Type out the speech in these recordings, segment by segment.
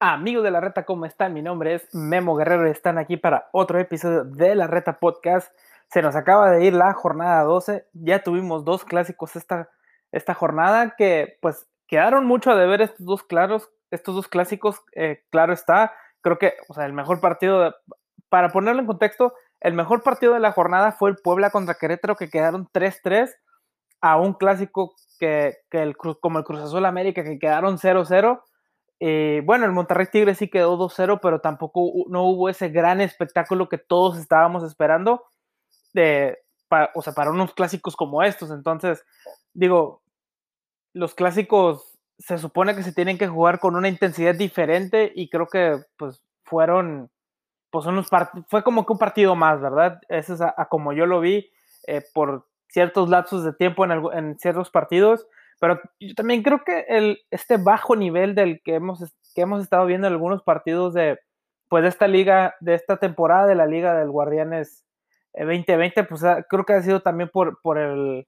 Amigos de la Reta, ¿cómo están? Mi nombre es Memo Guerrero y están aquí para otro episodio de la Reta Podcast. Se nos acaba de ir la jornada 12, ya tuvimos dos clásicos esta, esta jornada que pues quedaron mucho a deber estos dos claros, estos dos clásicos, eh, claro está, creo que, o sea, el mejor partido, para ponerlo en contexto, el mejor partido de la jornada fue el Puebla contra Querétaro que quedaron 3-3 a un clásico que, que el, como el Cruz Azul América que quedaron 0-0 eh, bueno, el Monterrey Tigre sí quedó 2-0, pero tampoco no hubo ese gran espectáculo que todos estábamos esperando, de, o sea, para unos clásicos como estos. Entonces, digo, los clásicos se supone que se tienen que jugar con una intensidad diferente y creo que pues fueron, pues unos fue como que un partido más, ¿verdad? Eso es a, como yo lo vi eh, por ciertos lapsos de tiempo en, en ciertos partidos pero yo también creo que el, este bajo nivel del que hemos, que hemos estado viendo en algunos partidos de, pues, de esta liga, de esta temporada de la Liga del Guardianes 2020, eh, pues creo que ha sido también por, por, el,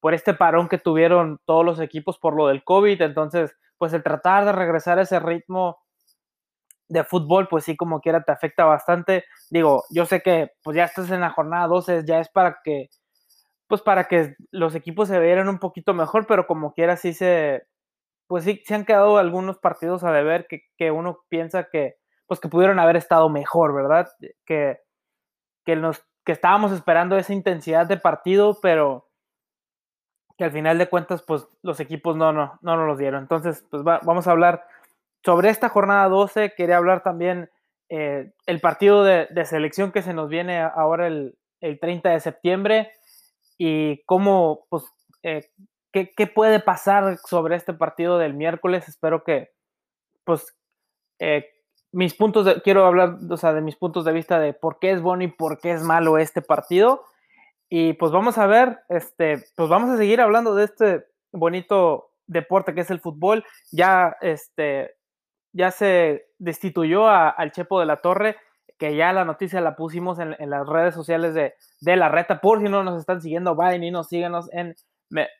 por este parón que tuvieron todos los equipos por lo del COVID. Entonces, pues el tratar de regresar a ese ritmo de fútbol, pues sí, como quiera, te afecta bastante. Digo, yo sé que pues ya estás en la jornada 12, ya es para que pues para que los equipos se vieran un poquito mejor, pero como quiera sí se, pues sí, se han quedado algunos partidos a deber que, que uno piensa que, pues que pudieron haber estado mejor, ¿verdad? Que, que, nos, que estábamos esperando esa intensidad de partido, pero que al final de cuentas, pues los equipos no, no, no nos los dieron. Entonces, pues vamos a hablar sobre esta jornada 12. Quería hablar también eh, el partido de, de, selección que se nos viene ahora el, el 30 de septiembre y cómo, pues, eh, qué, puede pasar sobre este partido del miércoles. Espero que, pues, eh, mis puntos de, quiero hablar, o sea, de mis puntos de vista de por qué es bueno y por qué es malo este partido. Y pues vamos a ver, este, pues vamos a seguir hablando de este bonito deporte que es el fútbol. Ya, este, ya se destituyó al Chepo de la Torre que ya la noticia la pusimos en, las redes sociales de, la reta. Por si no nos están siguiendo, vayan y nos síganos en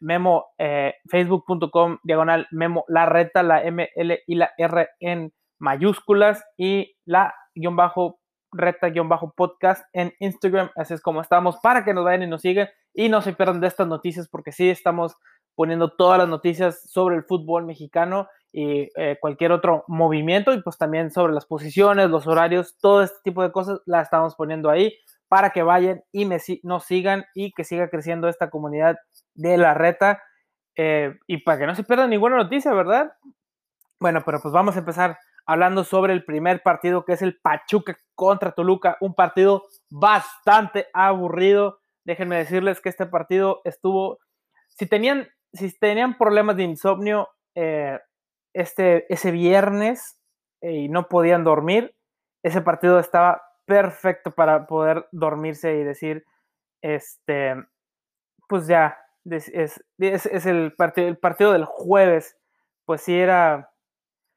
memo, eh, facebook.com, diagonal memo, la reta, la M, L y la R en mayúsculas y la guion bajo reta guion bajo podcast en Instagram. Así es como estamos para que nos vayan y nos sigan y no se pierdan de estas noticias porque sí estamos poniendo todas las noticias sobre el fútbol mexicano y eh, cualquier otro movimiento y pues también sobre las posiciones, los horarios, todo este tipo de cosas la estamos poniendo ahí para que vayan y me, nos sigan y que siga creciendo esta comunidad de la reta eh, y para que no se pierdan ninguna noticia, ¿verdad? Bueno, pero pues vamos a empezar hablando sobre el primer partido que es el Pachuca contra Toluca, un partido bastante aburrido. Déjenme decirles que este partido estuvo, si tenían, si tenían problemas de insomnio, eh, este, ese viernes y no podían dormir, ese partido estaba perfecto para poder dormirse y decir, este, pues ya, es, es, el, partido, el partido del jueves, pues sí era,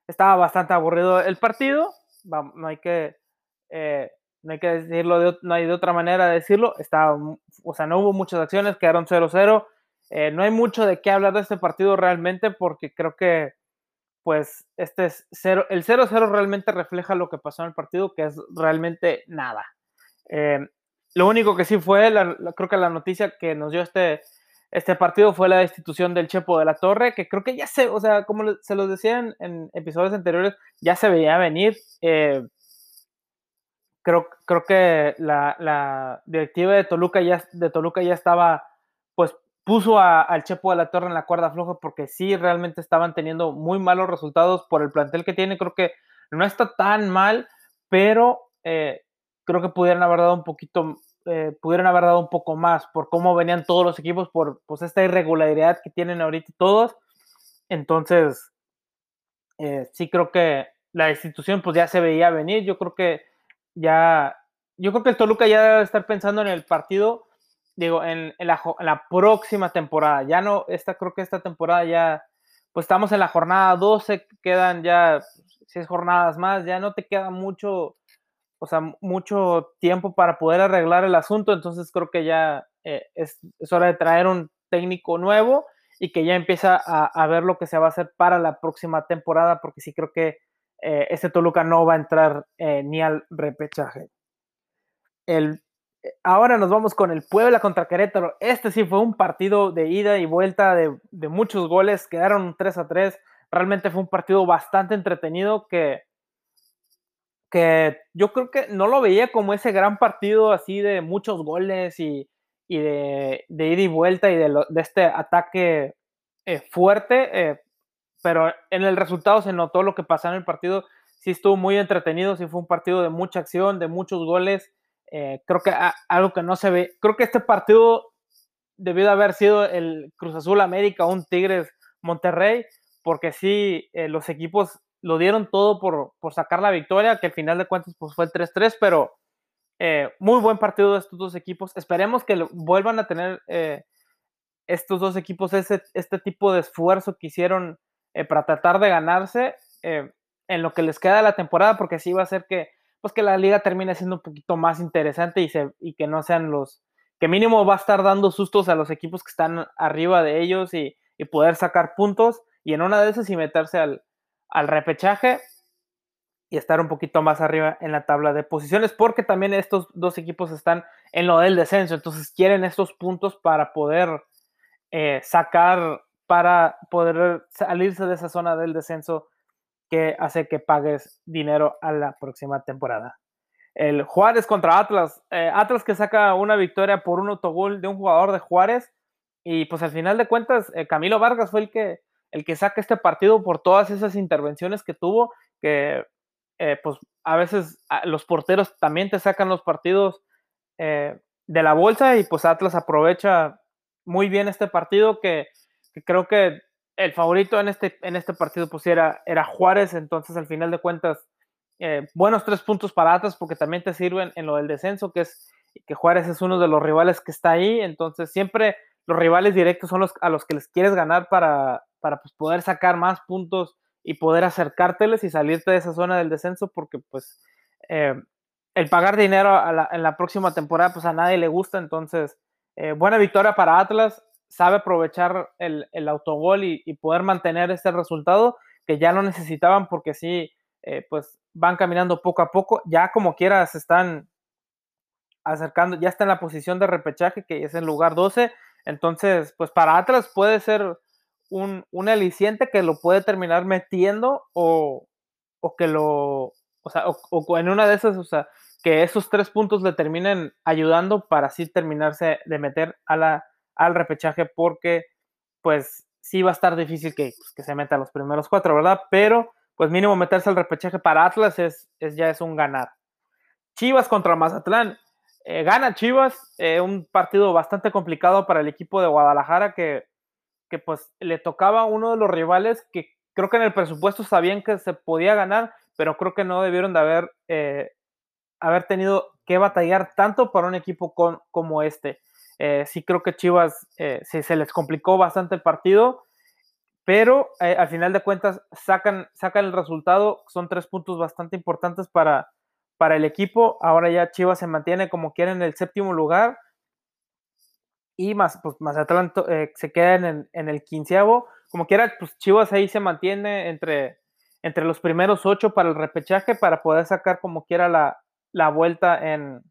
estaba bastante aburrido el partido, no hay que, eh, no hay que decirlo, no hay de otra manera de decirlo, estaba, o sea, no hubo muchas acciones, quedaron 0-0, eh, no hay mucho de qué hablar de este partido realmente porque creo que pues este es cero, el 0-0 realmente refleja lo que pasó en el partido, que es realmente nada. Eh, lo único que sí fue, creo que la noticia que nos dio este, este partido fue la destitución del Chepo de la Torre, que creo que ya se, o sea, como se los decían en, episodios anteriores, ya se veía venir. Eh, creo, creo que la, la, directiva de Toluca ya, de Toluca ya estaba pues puso al Chepo de la Torre en la cuerda floja porque sí realmente estaban teniendo muy malos resultados por el plantel que tiene. Creo que no está tan mal, pero eh, creo que pudieran haber dado un poquito, eh, pudieran haber dado un poco más por cómo venían todos los equipos, por pues, esta irregularidad que tienen ahorita todos. Entonces, eh, sí creo que la institución pues ya se veía venir. Yo creo que ya, yo creo que el Toluca ya debe estar pensando en el partido digo, en, la, próxima temporada. Ya no, esta, creo que esta temporada ya, pues estamos en la jornada 12, quedan ya seis jornadas más, ya no te queda mucho, o sea, mucho tiempo para poder arreglar el asunto, entonces creo que ya eh, es, hora de traer un técnico nuevo y que ya empieza a, ver lo que se va a hacer para la próxima temporada, porque sí creo que eh, este Toluca no va a entrar eh, ni al repechaje. El, ahora nos vamos con el Puebla contra Querétaro. Este sí fue un partido de ida y vuelta de, muchos goles, quedaron 3 a 3. Realmente fue un partido bastante entretenido que, que yo creo que no lo veía como ese gran partido así de muchos goles y, y de, ida y vuelta y de este ataque eh, fuerte, eh, pero en el resultado se notó lo que pasó en el partido. Sí estuvo muy entretenido, sí fue un partido de mucha acción, de muchos goles. Eh, creo que algo que no se ve, creo que este partido debió de haber sido el Cruz Azul América, un Tigres Monterrey, porque sí, eh, los equipos lo dieron todo por, por, sacar la victoria, que al final de cuentas pues, fue el 3-3, pero eh, muy buen partido de estos dos equipos. Esperemos que vuelvan a tener estos dos equipos ese, este tipo de esfuerzo que hicieron para tratar de ganarse en lo que les queda de la temporada, porque así va a ser que, pues, que la liga termine siendo un poquito más interesante y, se, y que no sean los que mínimo va a estar dando sustos a los equipos que están arriba de ellos y, y poder sacar puntos y en una de esas y meterse al, al repechaje y estar un poquito más arriba en la tabla de posiciones, porque también estos dos equipos están en lo del descenso, entonces quieren estos puntos para poder eh, sacar, para poder salirse de esa zona del descenso que hace que pagues dinero a la próxima temporada. El Juárez contra Atlas, eh, Atlas que saca una victoria por un autogol de un jugador de Juárez, y pues al final de cuentas, eh, Camilo Vargas fue el que, el que saca este partido por todas esas intervenciones que tuvo, que eh, pues a veces los porteros también te sacan los partidos de la bolsa y pues Atlas aprovecha muy bien este partido que, creo que el favorito en este, en este partido pues era, era Juárez, entonces al final de cuentas eh, buenos tres puntos para Atlas porque también te sirven en lo del descenso, que es que Juárez es uno de los rivales que está ahí, entonces siempre los rivales directos son los a los que les quieres ganar para, para pues, poder sacar más puntos y poder acercárteles y salirte de esa zona del descenso porque pues eh, el pagar dinero la, en la próxima temporada pues a nadie le gusta, entonces eh, buena victoria para Atlas, sabe aprovechar el, el autogol y, poder mantener este resultado que ya lo necesitaban porque sí, eh, pues van caminando poco a poco, ya como quiera se están acercando, ya está en la posición de repechaje que es en lugar 12, entonces pues para Atlas puede ser un, un aliciente que lo puede terminar metiendo o, o que lo, o sea, o, en una de esas, o sea, que esos tres puntos le terminen ayudando para así terminarse de meter a la, al repechaje porque pues sí va a estar difícil que, pues, que se meta a los primeros cuatro, ¿verdad? Pero pues mínimo meterse al repechaje para Atlas es, es ya es un ganar. Chivas contra Mazatlán. Eh, gana Chivas, eh, un partido bastante complicado para el equipo de Guadalajara que que pues le tocaba a uno de los rivales que creo que en el presupuesto sabían que se podía ganar, pero creo que no debieron de haber, eh, haber tenido que batallar tanto para un equipo con, como este. Eh, sí creo que Chivas eh, se, les complicó bastante el partido, pero eh, al final de cuentas sacan, sacan el resultado, son tres puntos bastante importantes para, para el equipo. Ahora ya Chivas se mantiene como quiera en el séptimo lugar y más, pues Mazatlán se queda en, en, el quinceavo. Como quiera, pues Chivas ahí se mantiene entre, entre los primeros ocho para el repechaje para poder sacar como quiera la, la vuelta en,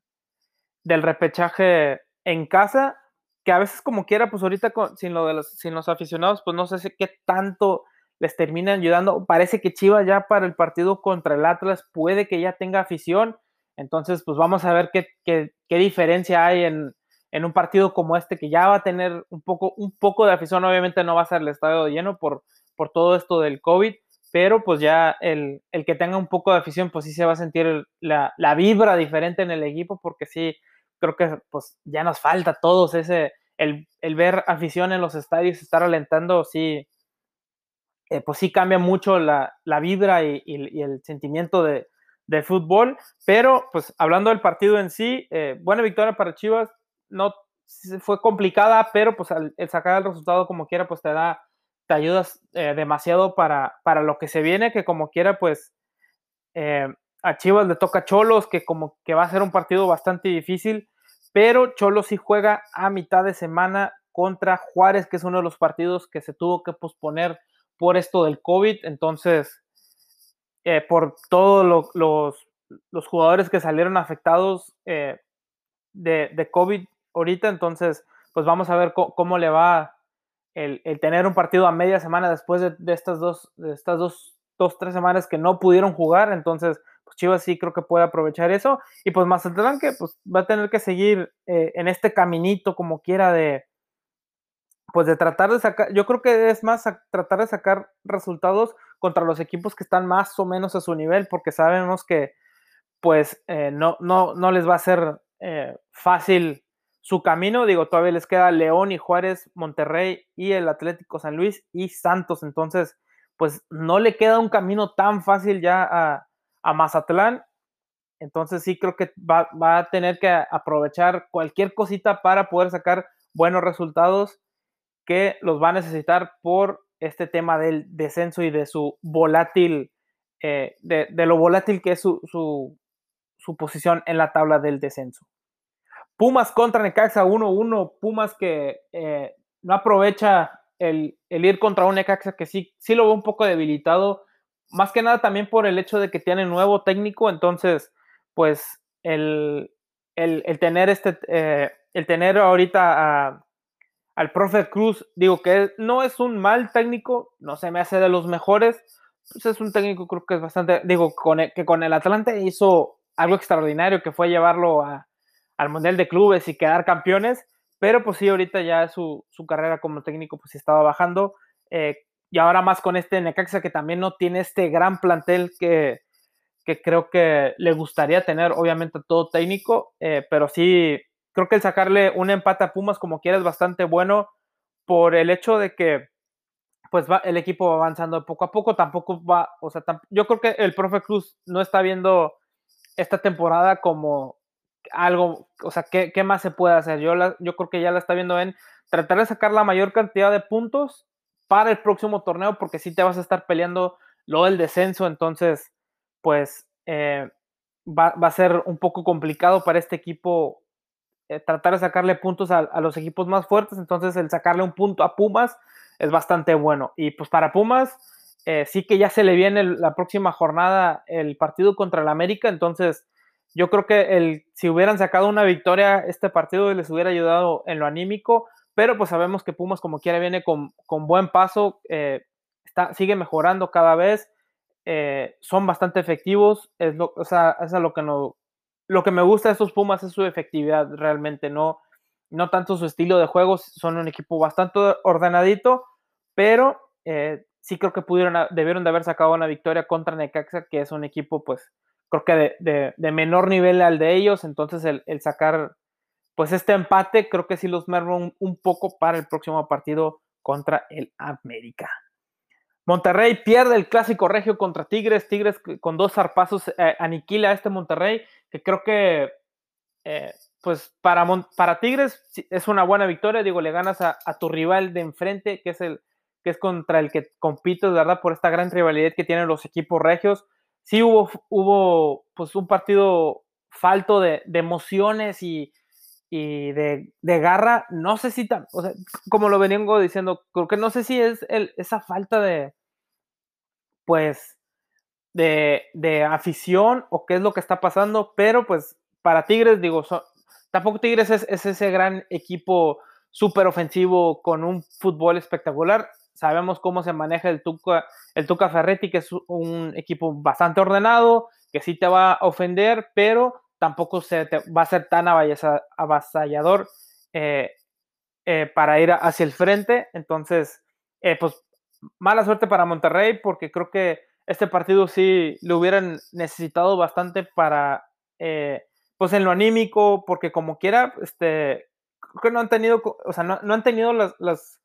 del repechaje en casa. Que a veces como quiera, pues ahorita con, sin, lo de los, sin los aficionados, pues no sé qué tanto les terminan ayudando. Parece que Chivas ya para el partido contra el Atlas puede que ya tenga afición. Entonces, pues vamos a ver qué, qué, qué diferencia hay en, en un partido como este que ya va a tener un poco, un poco de afición, obviamente no va a ser el estadio lleno por, por todo esto del COVID, pero pues ya el, el, que tenga un poco de afición, pues sí se va a sentir la, la, vibra diferente en el equipo, porque sí, creo que pues ya nos falta a todos ese, el, el ver afición en los estadios, estar alentando, sí, eh, pues sí cambia mucho la, la vibra y, el sentimiento de, de, fútbol, pero pues hablando del partido en sí, eh, buena victoria para Chivas, no fue complicada, pero pues el, el, sacar el resultado como quiera, pues te da, te ayudas eh, demasiado para, para lo que se viene, que como quiera, pues a Chivas le toca Cholos, que como que va a ser un partido bastante difícil, pero Cholos sí juega a mitad de semana contra Juárez, que es uno de los partidos que se tuvo que posponer por esto del COVID, entonces eh, por todos los, los, jugadores que salieron afectados de, de, COVID ahorita, entonces pues vamos a ver cómo, le va el, tener un partido a media semana después de, estas dos, estas dos, dos, tres semanas que no pudieron jugar, entonces Chivas sí creo que puede aprovechar eso. Y pues Mazatlán que pues va a tener que seguir eh, en este caminito como quiera de pues de tratar de sacar, yo creo que es más tratar de sacar resultados contra los equipos que están más o menos a su nivel, porque sabemos que pues eh, no, no, no les va a ser eh, fácil su camino. Digo, todavía les queda León y Juárez, Monterrey y el Atlético San Luis y Santos. Entonces, pues no le queda un camino tan fácil ya a, a Mazatlán. Entonces sí creo que va, a tener que aprovechar cualquier cosita para poder sacar buenos resultados que los va a necesitar por este tema del descenso y de su volátil, eh, de, lo volátil que es su, su, posición en la tabla del descenso. Pumas contra Necaxa 1-1, Pumas que eh, no aprovecha el, el, ir contra un Necaxa que sí, sí lo ve un poco debilitado más que nada también por el hecho de que tiene nuevo técnico, entonces, pues el, tener este, eh, el tener ahorita al profe Cruz, digo que no es un mal técnico, no se me hace de los mejores, pues es un técnico creo que es bastante, digo, con que con el Atlante hizo algo extraordinario, que fue llevarlo al Mundial de Clubes y quedar campeones, pero pues sí, ahorita ya su, su carrera como técnico pues estaba bajando. Eh, y ahora más con este Necaxa que también no tiene este gran plantel que, creo que le gustaría tener, obviamente todo técnico, eh, pero sí, creo que el sacarle un empate a Pumas como quiera es bastante bueno por el hecho de que pues va, el equipo va avanzando poco a poco, tampoco va, o sea, yo creo que el profe Cruz no está viendo esta temporada como algo, o sea, ¿qué, qué más se puede hacer? Yo, yo creo que ya la está viendo en tratar de sacar la mayor cantidad de puntos para el próximo torneo, porque si te vas a estar peleando lo del descenso, entonces, pues eh, va, a ser un poco complicado para este equipo eh, tratar de sacarle puntos a, los equipos más fuertes, entonces el sacarle un punto a Pumas es bastante bueno. Y pues para Pumas, eh, sí que ya se le viene la próxima jornada el partido contra el América, entonces yo creo que el, si hubieran sacado una victoria, este partido les hubiera ayudado en lo anímico pero pues sabemos que Pumas como quiera viene con, buen paso, eh, está, sigue mejorando cada vez, eh, son bastante efectivos, es lo, o sea, es lo que no, lo que me gusta de estos Pumas es su efectividad realmente, no, no tanto su estilo de juego, son un equipo bastante ordenadito, pero eh, sí creo que pudieron, debieron de haber sacado una victoria contra Necaxa, que es un equipo pues creo que de, menor nivel al de ellos, entonces el, el sacar pues este empate creo que sí los merma un, poco para el próximo partido contra el América. Monterrey pierde el clásico regio contra Tigres. Tigres con dos zarpazos eh, aniquila a este Monterrey, que creo que, eh, pues para, para Tigres es una buena victoria. Digo, le ganas a, tu rival de enfrente, que es el que es contra el que compites, ¿verdad? Por esta gran rivalidad que tienen los equipos regios. Sí hubo, hubo pues un partido falto de emociones y, y de, garra, no sé si, tan, o sea, como lo vengo diciendo, creo que no sé si es el, esa falta de, pues, de, de, afición o qué es lo que está pasando, pero pues para Tigres, digo, tampoco Tigres es, ese gran equipo súper ofensivo con un fútbol espectacular. Sabemos cómo se maneja el Tuca, el Tuca Ferretti, que es un equipo bastante ordenado, que sí te va a ofender, pero tampoco se va a ser tan avasallador eh, eh, para ir hacia el frente. Entonces, eh, pues mala suerte para Monterrey porque creo que este partido sí lo hubieran necesitado bastante para, pues en lo anímico, porque como quiera, este, creo que no han tenido, o sea, no, han tenido las, las,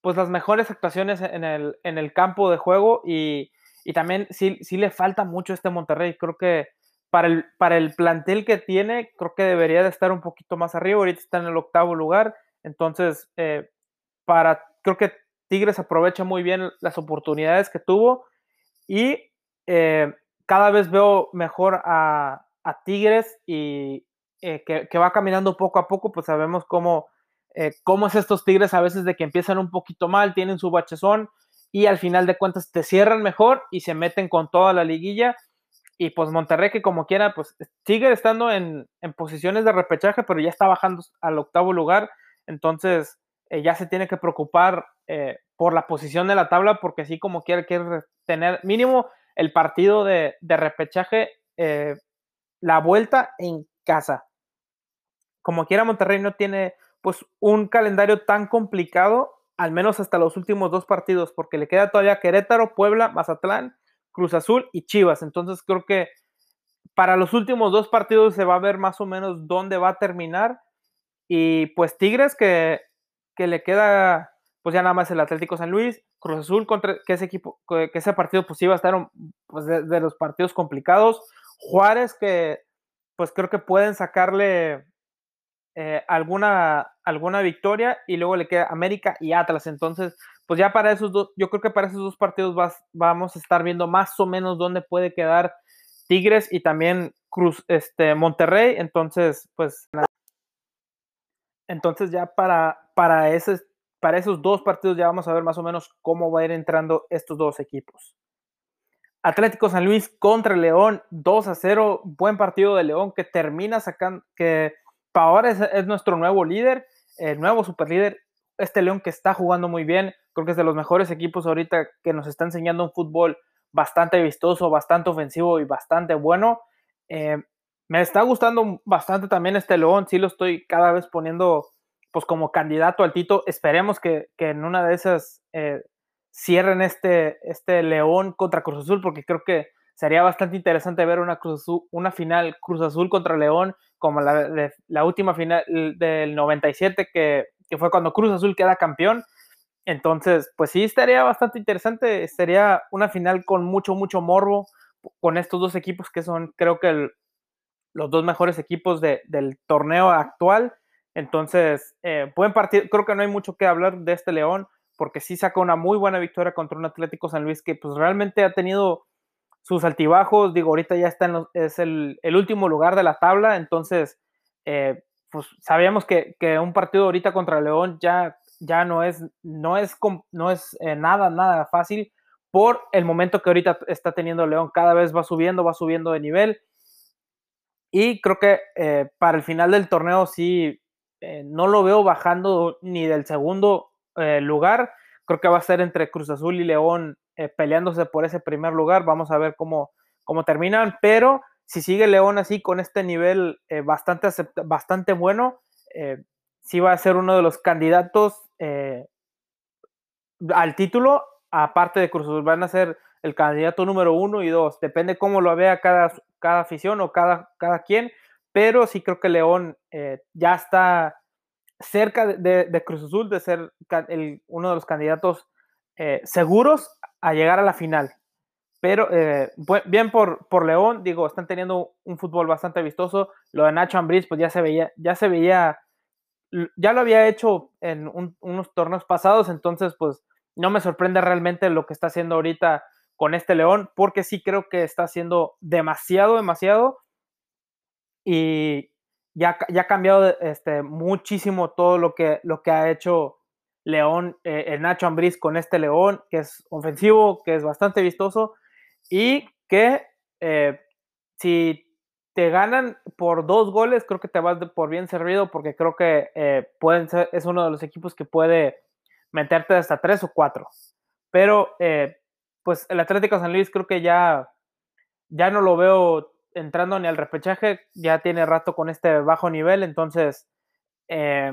pues las mejores actuaciones en el, en el campo de juego y y también sí, sí le falta mucho este Monterrey. Creo que para el, para el plantel que tiene, creo que debería de estar un poquito más arriba. Ahorita está en el octavo lugar. Entonces, eh, para, creo que Tigres aprovecha muy bien las oportunidades que tuvo. Y eh, cada vez veo mejor a, Tigres y eh, que, va caminando poco a poco, pues sabemos cómo, cómo es estos Tigres a veces de que empiezan un poquito mal, tienen su bachezón, y al final de cuentas te cierran mejor y se meten con toda la liguilla. Y pues Monterrey, que como quiera, pues sigue estando en, posiciones de repechaje, pero ya está bajando al octavo lugar. Entonces eh, ya se tiene que preocupar eh, por la posición de la tabla, porque sí, como quiera, quiere tener mínimo el partido de, repechaje, eh, la vuelta en casa. Como quiera, Monterrey no tiene pues un calendario tan complicado, al menos hasta los últimos dos partidos, porque le queda todavía Querétaro, Puebla, Mazatlán, Cruz Azul y Chivas. Entonces creo que para los últimos dos partidos se va a ver más o menos dónde va a terminar. Y pues Tigres que, que le queda pues ya nada más el Atlético San Luis, Cruz Azul contra que ese equipo, que ese partido pues iba a estar pues, de, los partidos complicados. Juárez que pues creo que pueden sacarle eh, alguna, alguna victoria y luego le queda América y Atlas. Entonces, pues ya para esos dos, yo creo que para esos dos partidos vamos a estar viendo más o menos dónde puede quedar Tigres y también Cruz, este, Monterrey. Entonces, pues, entonces ya para, para ese para esos dos partidos ya vamos a ver más o menos cómo va a ir entrando estos dos equipos. Atlético San Luis contra León, 2 a 0, buen partido de León que termina sacando, que para ahora es, nuestro nuevo líder, el nuevo super líder, este León que está jugando muy bien, creo que es de los mejores equipos ahorita que nos está enseñando un fútbol bastante vistoso, bastante ofensivo y bastante bueno. Eh, me está gustando bastante también este León, sí lo estoy cada vez poniendo pues como candidato al Tito, esperemos que, en una de esas eh, cierren este, este León contra Cruz Azul, porque creo que sería bastante interesante ver una, Cruz una final Cruz Azul contra León, como la, última final del 97, que, que fue cuando Cruz Azul queda campeón. Entonces, pues sí, estaría bastante interesante. Sería una final con mucho, mucho morbo con estos dos equipos que son, creo que, los dos mejores equipos del torneo actual. Entonces, eh, buen partido. Creo que no hay mucho que hablar de este León, porque sí saca una muy buena victoria contra un Atlético San Luis que pues realmente ha tenido sus altibajos. Digo, ahorita ya está en es el, último lugar de la tabla, entonces, eh, pues sabíamos que, un partido ahorita contra León ya, ya no es, no es, no es eh, nada, nada fácil por el momento que ahorita está teniendo León. Cada vez va subiendo, va subiendo de nivel. Y creo que eh, para el final del torneo sí eh, no lo veo bajando ni del segundo lugar. Creo que va a ser entre Cruz Azul y León eh, peleándose por ese primer lugar. Vamos a ver cómo, cómo terminan. Pero si sigue León así con este nivel bastante, bastante bueno, sí va a ser uno de los candidatos al título. Aparte de Cruz Azul, van a ser el candidato número uno y dos. Depende cómo lo vea cada, cada afición o cada, cada quien pero sí creo que León eh, ya está cerca de, Cruz Azul de ser uno de los candidatos eh, seguros a llegar a la final. Pero eh, bien por, León, digo, están teniendo un fútbol bastante vistoso. Lo de Nacho Ambriz, pues ya se veía, ya se veía, ya lo había hecho en unos torneos pasados, entonces pues no me sorprende realmente lo que está haciendo ahorita con este León, porque sí creo que está haciendo demasiado, demasiado y ya, ha cambiado este, muchísimo todo lo que, lo que ha hecho León, eh, el Nacho Ambriz con este León, que es ofensivo, que es bastante vistoso y que eh, si te ganan por dos goles, creo que te vas por bien servido porque creo que eh, pueden es uno de los equipos que puede meterte hasta tres o cuatro. Pero pues el Atlético San Luis creo que ya, ya no lo veo entrando ni al repechaje, ya tiene rato con este bajo nivel, entonces eh,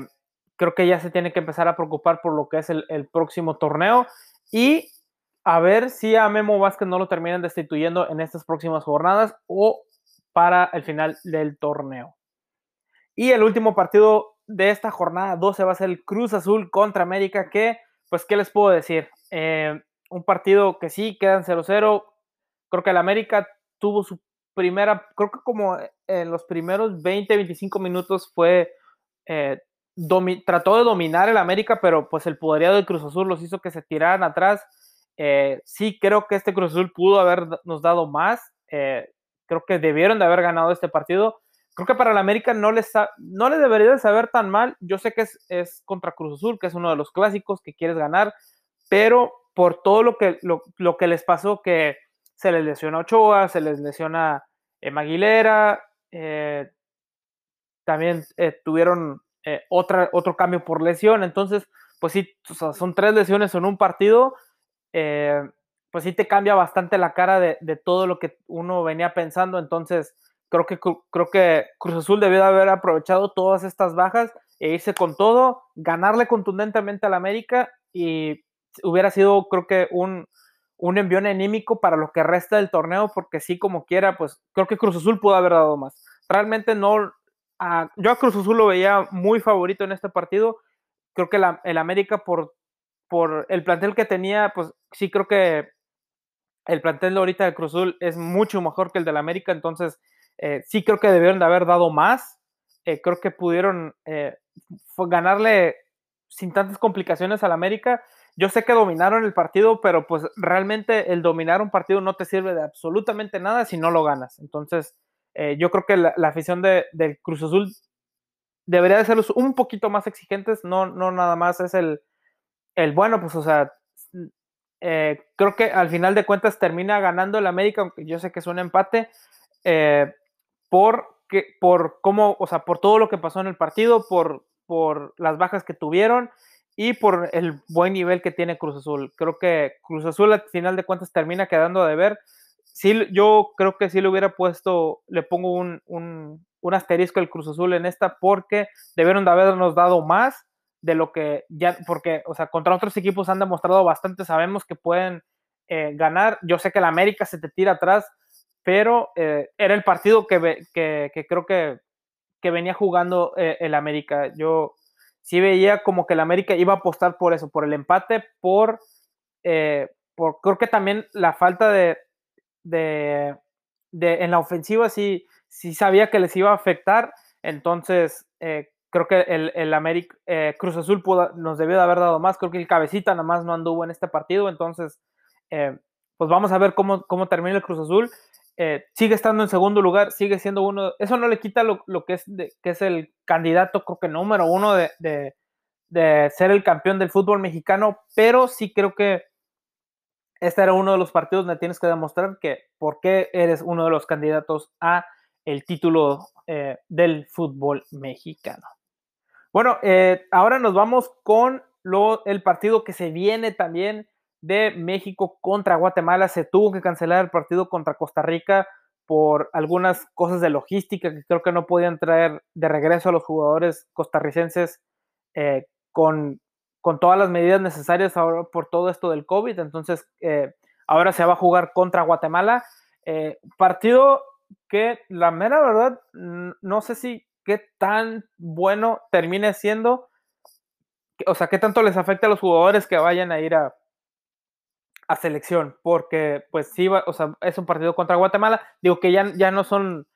creo que ya se tiene que empezar a preocupar por lo que es el, próximo torneo y a ver si a Memo Vázquez no lo terminan destituyendo en estas próximas jornadas o para el final del torneo. Y el último partido de esta jornada 12 va a ser el Cruz Azul contra América, que, pues, ¿qué les puedo decir? Eh, un partido que sí, quedan 0-0. Creo que el América tuvo su primera, creo que como en los primeros 20, 25 minutos fue, eh, trató de dominar el América, pero pues el poderío del Cruz Azul los hizo que se tiraran atrás. Eh, sí, creo que este Cruz Azul pudo habernos dado más. Eh, creo que debieron de haber ganado este partido. Creo que para el América no les, no les debería de saber tan mal. Yo sé que es, es, contra Cruz Azul, que es uno de los clásicos que quieres ganar, pero por todo lo que, lo, que les pasó, que se les lesiona Ochoa, se les lesiona eh, Maguilera, eh, también eh, tuvieron otra, otro cambio por lesión, entonces, pues sí, son tres lesiones en un partido, pues sí te cambia bastante la cara de, todo lo que uno venía pensando, entonces creo que, creo que Cruz Azul debió de haber aprovechado todas estas bajas e irse con todo, ganarle contundentemente al América y hubiera sido, creo que, un, un envión anímico para lo que resta del torneo, porque sí, como quiera, pues creo que Cruz Azul pudo haber dado más. Realmente no, yo a Cruz Azul lo veía muy favorito en este partido. Creo que el América, por, por el plantel que tenía, pues sí creo que el plantel de ahorita de Cruz Azul es mucho mejor que el del América, entonces eh, sí creo que debieron de haber dado más. Eh, creo que pudieron eh, ganarle sin tantas complicaciones al América yo sé que dominaron el partido, pero pues realmente el dominar un partido no te sirve de absolutamente nada si no lo ganas. Entonces, eh, yo creo que la, afición de, del Cruz Azul debería de ser un poquito más exigentes, no, no nada más es el, el bueno, pues o sea, eh, creo que al final de cuentas termina ganando el América, aunque yo sé que es un empate, eh, por, que, por cómo, o sea, por todo lo que pasó en el partido, por, por las bajas que tuvieron y por el buen nivel que tiene Cruz Azul. Creo que Cruz Azul al final de cuentas termina quedando de ver. Sí, yo creo que sí le hubiera puesto, le pongo un, un, un asterisco al Cruz Azul en esta porque debieron de habernos dado más de lo que ya, porque, o sea, contra otros equipos han demostrado bastante, sabemos que pueden eh, ganar. Yo sé que el América se te tira atrás, pero eh, era el partido que, que, que creo que, que, venía jugando eh, el América. Yo sí veía como que el América iba a apostar por eso, por el empate, por, eh, por creo que también la falta de, de, en la ofensiva sí, sí sabía que les iba a afectar, entonces eh, creo que el, el América, eh, Cruz Azul nos debió de haber dado más, creo que el cabecita nada más no anduvo en este partido, entonces pues vamos a ver cómo, cómo termina el Cruz Azul. Eh, sigue estando en segundo lugar, sigue siendo uno, eso no le quita lo, que, es que es el candidato, creo que número uno de, de, ser el campeón del fútbol mexicano, pero sí creo que este era uno de los partidos donde tienes que demostrar que por qué eres uno de los candidatos a el título eh, del fútbol mexicano. Bueno, eh, ahora nos vamos con lo, el partido que se viene también de México contra Guatemala. Se tuvo que cancelar el partido contra Costa Rica por algunas cosas de logística que creo que no podían traer de regreso a los jugadores costarricenses eh, con, con, todas las medidas necesarias ahora por todo esto del COVID. Entonces, eh, ahora se va a jugar contra Guatemala. Eh, partido que la mera verdad, no sé si qué tan bueno termine siendo, o sea, qué tanto les afecta a los jugadores que vayan a ir a, a selección, porque pues sí, o sea, es un partido contra Guatemala. Digo que ya, ya no son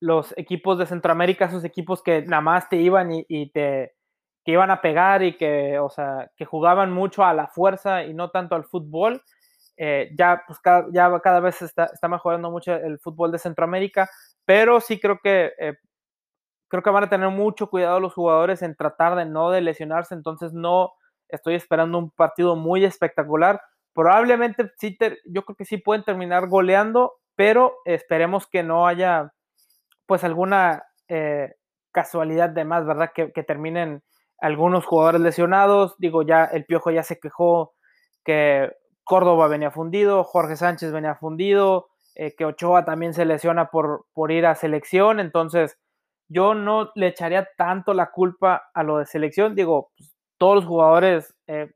los equipos de Centroamérica, esos equipos que nada más te iban y, te que iban a pegar y que, o sea, que jugaban mucho a la fuerza y no tanto al fútbol. Eh, ya, pues, cada, ya cada vez está, está, mejorando mucho el fútbol de Centroamérica, pero sí creo que eh, creo que van a tener mucho cuidado los jugadores en tratar de no lesionarse, entonces no estoy esperando un partido muy espectacular, probablemente sí, yo creo que sí pueden terminar goleando, pero esperemos que no haya pues alguna eh, casualidad de más, ¿verdad? Que, terminen algunos jugadores lesionados. Digo, ya el Piojo ya se quejó que Córdoba venía fundido, Jorge Sánchez venía fundido, eh, que Ochoa también se lesiona por, por ir a selección. Entonces, yo no le echaría tanto la culpa a lo de selección. Digo, pues, todos los jugadores, eh,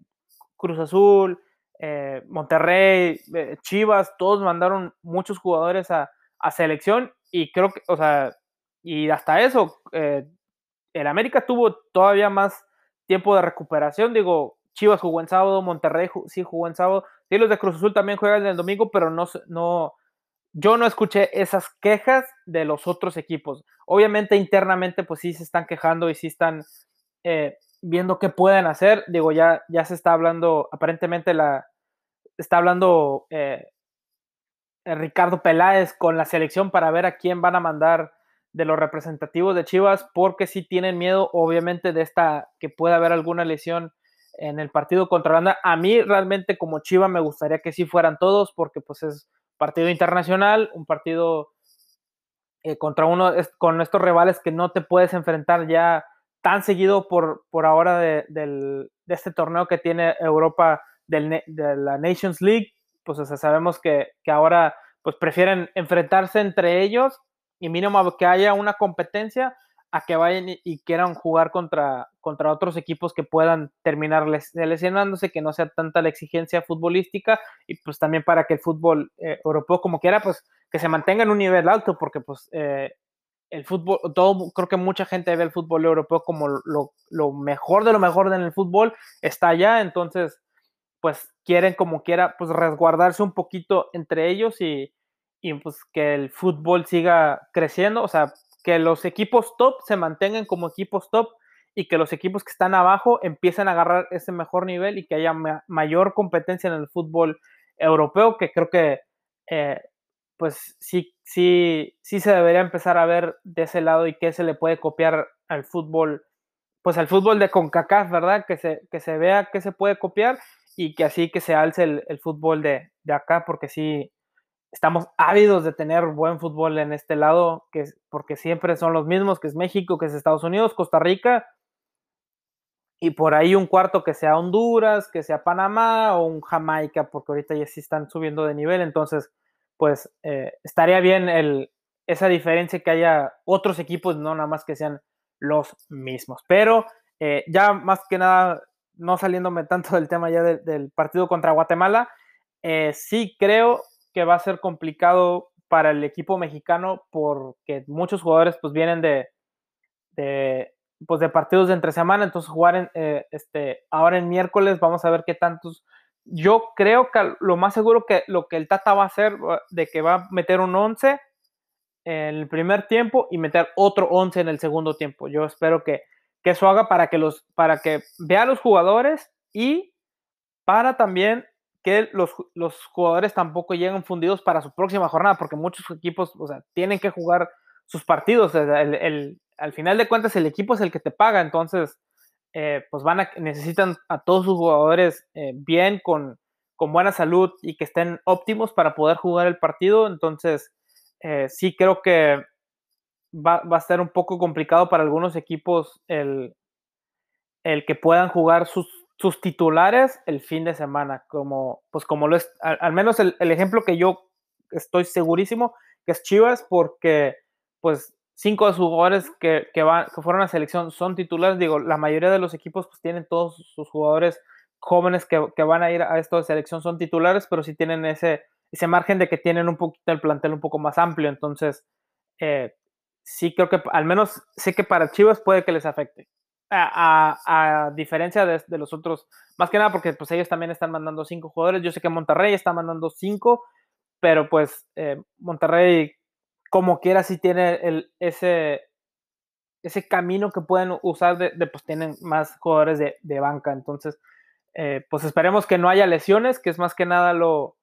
Cruz Azul, eh, Monterrey, eh, Chivas, todos mandaron muchos jugadores a, selección y creo que, o sea, y hasta eso, eh, el América tuvo todavía más tiempo de recuperación, digo, Chivas jugó en sábado, Monterrey sí jugó en sábado, sí los de Cruz Azul también juegan el domingo, pero no, no, yo no escuché esas quejas de los otros equipos. Obviamente internamente pues sí se están quejando y sí están viendo qué pueden hacer. Digo, ya, ya se está hablando, aparentemente la, está hablando eh, eh, Ricardo Peláez con la selección para ver a quién van a mandar de los representativos de Chivas, porque sí tienen miedo, obviamente, de esta, que pueda haber alguna lesión en el partido contra Holanda. A mí realmente como Chiva me gustaría que sí fueran todos porque pues es partido internacional, un partido eh, contra uno, con estos rivales que no te puedes enfrentar ya tan seguido por, por ahora de este torneo que tiene Europa del, de la Nations League, pues sabemos que, que, ahora pues prefieren enfrentarse entre ellos y mínimo que haya una competencia a que vayan y, quieran jugar contra, contra otros equipos que puedan terminar lesionándose, que no sea tanta la exigencia futbolística y pues también para que el fútbol eh, europeo como quiera, pues que se mantenga en un nivel alto, porque pues eh, el fútbol, todo, creo que mucha gente ve el fútbol europeo como lo, lo mejor de lo mejor en el fútbol, está allá, entonces pues quieren como quiera pues resguardarse un poquito entre ellos y, y pues que el fútbol siga creciendo, o sea, que los equipos top se mantengan como equipos top y que los equipos que están abajo empiecen a agarrar ese mejor nivel y que haya mayor competencia en el fútbol europeo, que creo que eh, pues sí, sí, sí se debería empezar a ver de ese lado y que se le puede copiar al fútbol, pues al fútbol de CONCACAF, ¿verdad? Que se, que se vea que se puede copiar y que así que se alce el, el fútbol de, de acá, porque sí, estamos ávidos de tener buen fútbol en este lado, que, porque siempre son los mismos, que es México, que es Estados Unidos, Costa Rica, y por ahí un cuarto que sea Honduras, que sea Panamá o un Jamaica, porque ahorita ya sí están subiendo de nivel, entonces, pues eh, estaría bien el, esa diferencia que haya otros equipos, no nada más que sean los mismos. Pero eh, ya más que nada, no saliéndome tanto del tema ya del partido contra Guatemala, eh, sí creo que va a ser complicado para el equipo mexicano porque muchos jugadores pues vienen de, de pues de partidos de entre semana, entonces jugar en, eh, este, ahora en miércoles vamos a ver qué tantos. Yo creo que lo más seguro que lo que el Tata va a hacer de que va a meter un 11 en el primer tiempo y meter otro 11 en el segundo tiempo. Yo espero que, que eso haga para que los para que vea a los jugadores y para también que los, los, jugadores tampoco lleguen fundidos para su próxima jornada, porque muchos equipos, o sea, tienen que jugar sus partidos. el, al final de cuentas, el equipo es el que te paga, entonces, eh, pues van a, necesitan a todos sus jugadores eh, bien, con, con, buena salud y que estén óptimos para poder jugar el partido. Entonces, eh, sí creo que va, a ser un poco complicado para algunos equipos el, el que puedan jugar sus, sus titulares el fin de semana, como, pues como lo es, al, menos el, ejemplo que yo estoy segurísimo, es Chivas, porque pues cinco de sus jugadores que, que, van, que fueron a selección son titulares, digo, la mayoría de los equipos pues tienen todos sus jugadores jóvenes que, que van a ir a esto de selección son titulares, pero sí tienen ese, ese margen de que tienen un poquito el plantel un poco más amplio, entonces eh, sí creo que al menos sé que para Chivas puede que les afecte a, diferencia de, los otros, más que nada porque pues ellos también están mandando cinco jugadores. Yo sé que Monterrey está mandando cinco, pero pues eh, Monterrey como quiera si tiene el, ese, ese camino que pueden usar de, pues tienen más jugadores de, banca. Entonces, eh, pues esperemos que no haya lesiones, que es más que nada lo,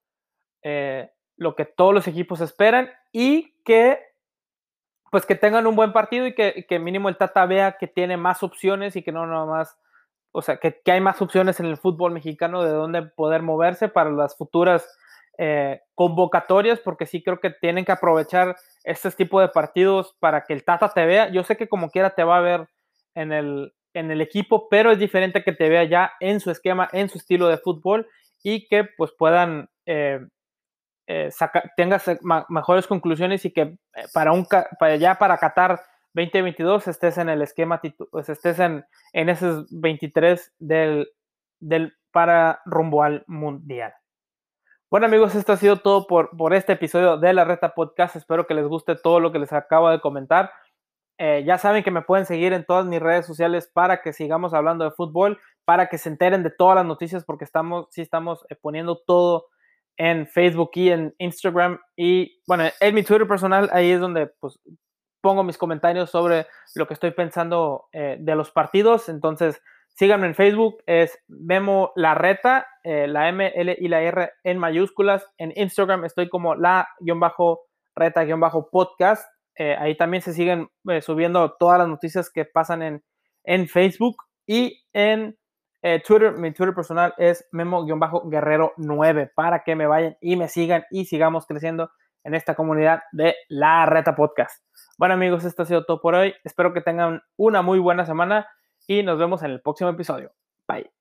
eh, lo que todos los equipos esperan y que pues que tengan un buen partido y que, que, mínimo el Tata vea que tiene más opciones y que no nada más, o sea, que, que hay más opciones en el fútbol mexicano de dónde poder moverse para las futuras eh, convocatorias, porque sí creo que tienen que aprovechar este tipo de partidos para que el Tata te vea. Yo sé que como quiera te va a ver en el, en el equipo, pero es diferente que te vea ya en su esquema, en su estilo de fútbol y que pues puedan eh, eh, tengas eh, mejores conclusiones y que eh, para un para ya para Qatar 2022 estés en el esquema, pues estés en, en esos 23 del, del para rumbo al mundial. Bueno amigos, esto ha sido todo por, por este episodio de la Reta Podcast. Espero que les guste todo lo que les acabo de comentar. ya saben que me pueden seguir en todas mis redes sociales para que sigamos hablando de fútbol, para que se enteren de todas las noticias, porque estamos, sí estamos poniendo todo en Facebook y en Instagram. Y bueno, en mi Twitter personal, ahí es donde pues pongo mis comentarios sobre lo que estoy pensando eh, de los partidos. Entonces, síganme en Facebook, es Memo La Reta, eh, la M, L y la R en mayúsculas. En Instagram estoy como la-reta-podcast. Eh, ahí también se siguen subiendo todas las noticias que pasan en, en Facebook y en Eh, Twitter, mi Twitter personal es memo-guerrero9 para que me vayan y me sigan y sigamos creciendo en esta comunidad de La Reta Podcast. Bueno amigos, esto ha sido todo por hoy. Espero que tengan una muy buena semana y nos vemos en el próximo episodio. Bye.